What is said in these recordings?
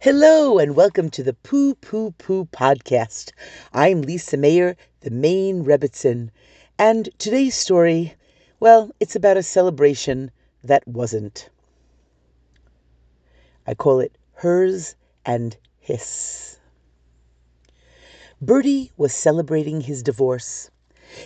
Hello and welcome to the Poo Poo Poo podcast. I'm Lisa Mayer, the main Rebbitzin, and today's story, well, it's about a celebration that wasn't. I call it hers and his. Bertie was celebrating his divorce.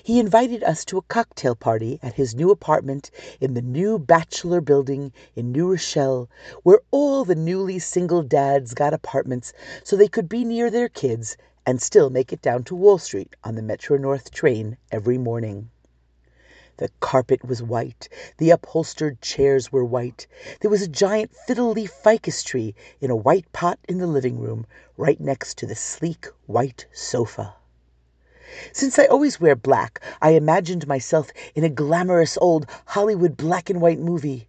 He invited us to a cocktail party at his new apartment in the new bachelor building in New Rochelle, where all the newly single dads got apartments so they could be near their kids and still make it down to Wall Street on the Metro North train every morning. The carpet was white, the upholstered chairs were white. There was a giant fiddle leaf ficus tree in a white pot in the living room, right next to the sleek white sofa. Since I always wear black, I imagined myself in a glamorous old Hollywood black and white movie.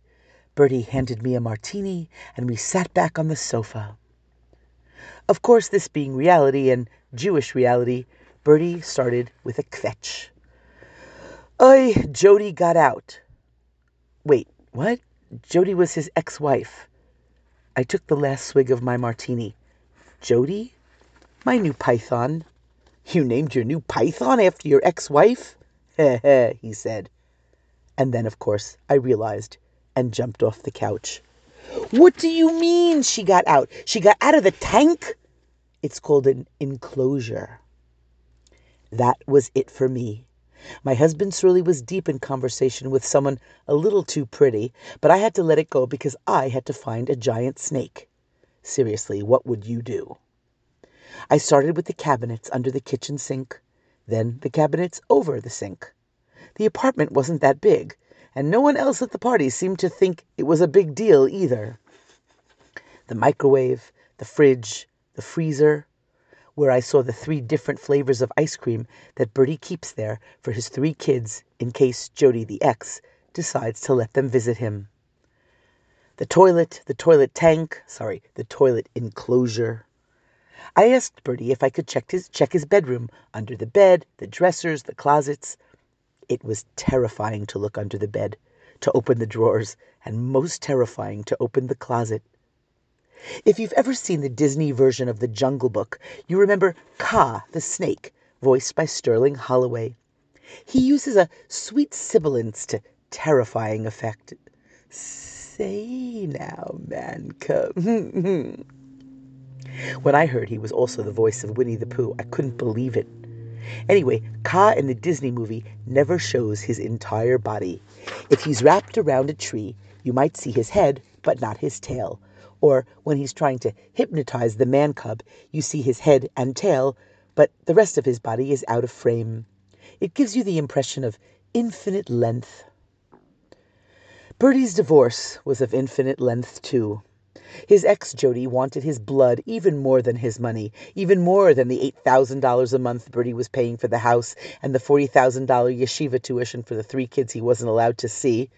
Bertie handed me a martini, and we sat back on the sofa. Of course, this being reality and Jewish reality, Bertie started with a kvetch. Oi, Jody got out. Wait, what? Jody was his ex wife. I took the last swig of my martini. Jody? My new python. You named your new python after your ex wife? Heh, he said. And then, of course, I realized and jumped off the couch. What do you mean she got out? She got out of the tank? It's called an enclosure. That was it for me. My husband Srulie was deep in conversation with someone a little too pretty, but I had to let it go because I had to find a giant snake. Seriously, what would you do? I started with the cabinets under the kitchen sink, then the cabinets over the sink. The apartment wasn't that big, and no one else at the party seemed to think it was a big deal either. The microwave, the fridge, the freezer, where I saw the three different flavors of ice cream that Bertie keeps there for his three kids in case Jody the ex decides to let them visit him. The toilet, the toilet tank, sorry, the toilet enclosure. I asked Bertie if I could check his check his bedroom, under the bed, the dressers, the closets. It was terrifying to look under the bed, to open the drawers, and most terrifying to open the closet. If you've ever seen the Disney version of The Jungle Book, you remember Kaa the snake, voiced by Sterling Holloway. He uses a sweet sibilance to terrifying effect. Say now, man cub. When I heard he was also the voice of Winnie the Pooh, I couldn't believe it. Anyway, Kaa in the Disney movie never shows his entire body. If he's wrapped around a tree, you might see his head, but not his tail. Or when he's trying to hypnotize the man cub, you see his head and tail, but the rest of his body is out of frame. It gives you the impression of infinite length. Bertie's divorce was of infinite length, too. His ex Jody wanted his blood even more than his money, even more than the $8,000 a month Bertie was paying for the house and the $40,000 yeshiva tuition for the three kids he wasn't allowed to see.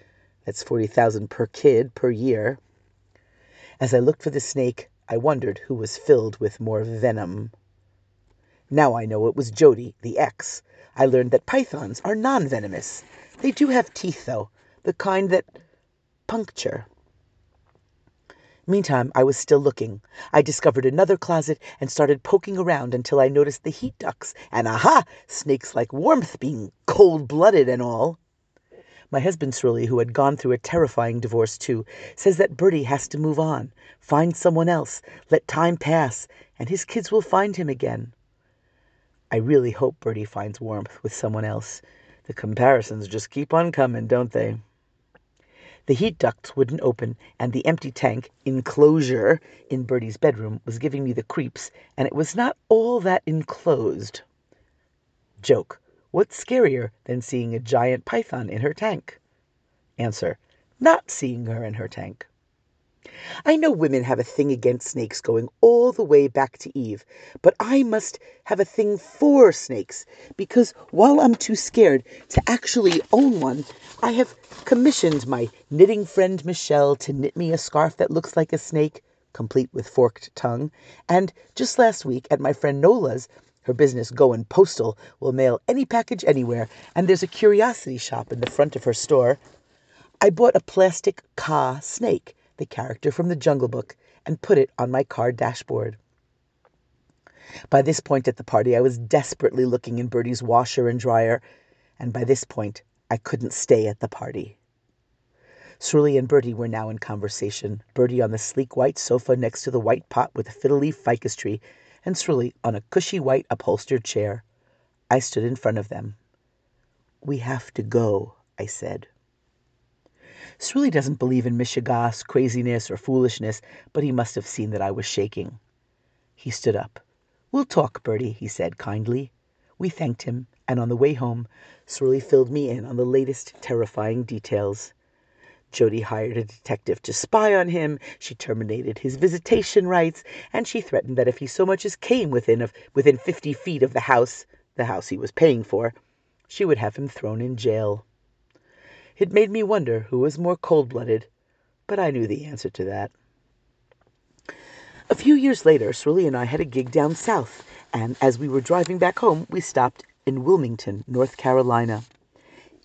That's 40,000 per kid per year. As I looked for the snake, I wondered who was filled with more venom. Now I know it was Jody, the ex. I learned that pythons are non venomous. They do have teeth, though, the kind that puncture. Meantime, I was still looking. I discovered another closet and started poking around until I noticed the heat ducts, and aha! Snakes like warmth, being cold blooded and all. My husband Srulie, who had gone through a terrifying divorce too, says that Bertie has to move on, find someone else, let time pass, and his kids will find him again. I really hope Bertie finds warmth with someone else. The comparisons just keep on coming, don't they? The heat ducts wouldn't open, and the empty tank enclosure in Bertie's bedroom was giving me the creeps, and it was not all that enclosed. Joke. What's scarier than seeing a giant python in her tank? Answer. Not seeing her in her tank. I know women have a thing against snakes going all the way back to Eve, but I must have a thing for snakes because while I'm too scared to actually own one, I have commissioned my knitting friend Michelle to knit me a scarf that looks like a snake, complete with forked tongue. And just last week at my friend Nola's, her business Going Postal will mail any package anywhere, and there's a curiosity shop in the front of her store. I bought a plastic Kaa snake the character from the Jungle Book, and put it on my car dashboard. By this point at the party I was desperately looking in Bertie's washer and dryer, and by this point I couldn't stay at the party. Srulie and Bertie were now in conversation, Bertie on the sleek white sofa next to the white pot with the fiddle leaf ficus tree, and Srulie on a cushy white upholstered chair. I stood in front of them. "We have to go," I said. Srulie doesn't believe in mishegas, craziness, or foolishness, but he must have seen that I was shaking. He stood up. "We'll talk, Bertie," he said kindly. We thanked him, and on the way home Srulie filled me in on the latest terrifying details. Jody hired a detective to spy on him, she terminated his visitation rights, and she threatened that if he so much as came within of within fifty feet of the house the house he was paying for she would have him thrown in jail. It made me wonder who was more cold blooded, but I knew the answer to that. A few years later Srulie and I had a gig down south, and as we were driving back home we stopped in Wilmington, North Carolina.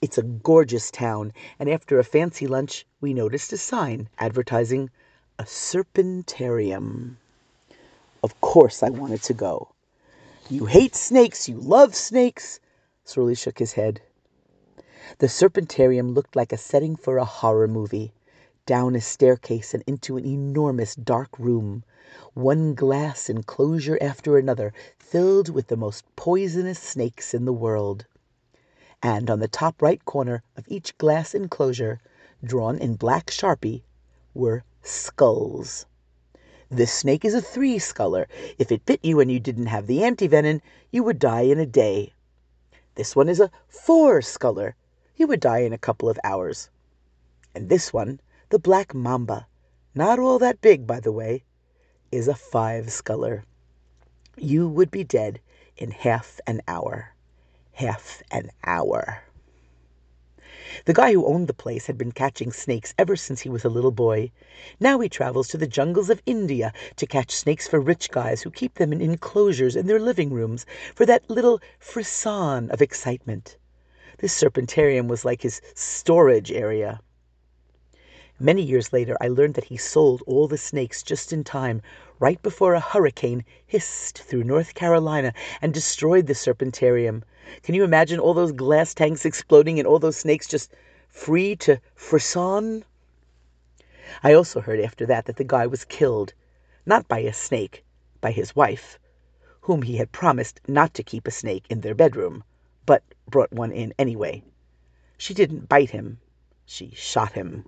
It's a gorgeous town, and after a fancy lunch we noticed a sign advertising a serpentarium. Of course I wanted to go. You hate snakes, you love snakes. Srulie shook his head. The serpentarium looked like a setting for a horror movie. Down a staircase and into an enormous dark room, one glass enclosure after another filled with the most poisonous snakes in the world. And on the top right corner of each glass enclosure, drawn in black sharpie, were skulls. This snake is a three sculler. If it bit you and you didn't have the antivenin, you would die in a day. This one is a four sculler. You would die in a couple of hours. And this one, the black mamba, not all that big, by the way, is a five sculler. You would be dead in half an hour. Half an hour. The guy who owned the place had been catching snakes ever since he was a little boy. Now he travels to the jungles of India to catch snakes for rich guys who keep them in enclosures in their living rooms for that little frisson of excitement. This serpentarium was like his storage area. Many years later I learned that he sold all the snakes just in time, right before a hurricane hissed through North Carolina and destroyed the serpentarium. Can you imagine all those glass tanks exploding and all those snakes just free to frisson? I also heard after that that the guy was killed, not by a snake, by his wife, whom he had promised not to keep a snake in their bedroom but brought one in anyway. She didn't bite him, she shot him.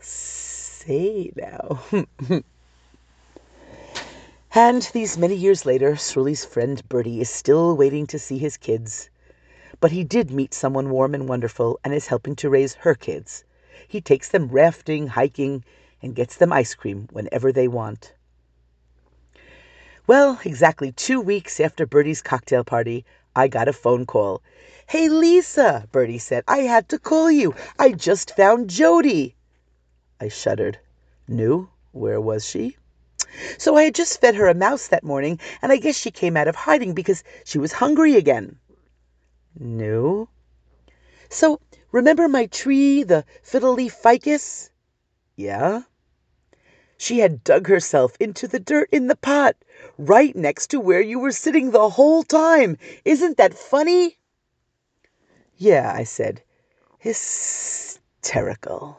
Say now. and these many years later, Srulie's friend Bertie is still waiting to see his kids. But he did meet someone warm and wonderful and is helping to raise her kids. He takes them rafting, hiking, and gets them ice cream whenever they want. Well, exactly two weeks after Bertie's cocktail party, I got a phone call. "Hey, Lisa," Bertie said, "I had to call you. I just found Jody." I shuddered. Nu? Where was she? So I had just fed her a mouse that morning, and I guess she came out of hiding because she was hungry again. Nu? So remember my tree, the fiddle leaf ficus? Yeah. She had dug herself into the dirt in the pot, right next to where you were sitting the whole time. Isn't that funny? Yeah, I said. Hysterical.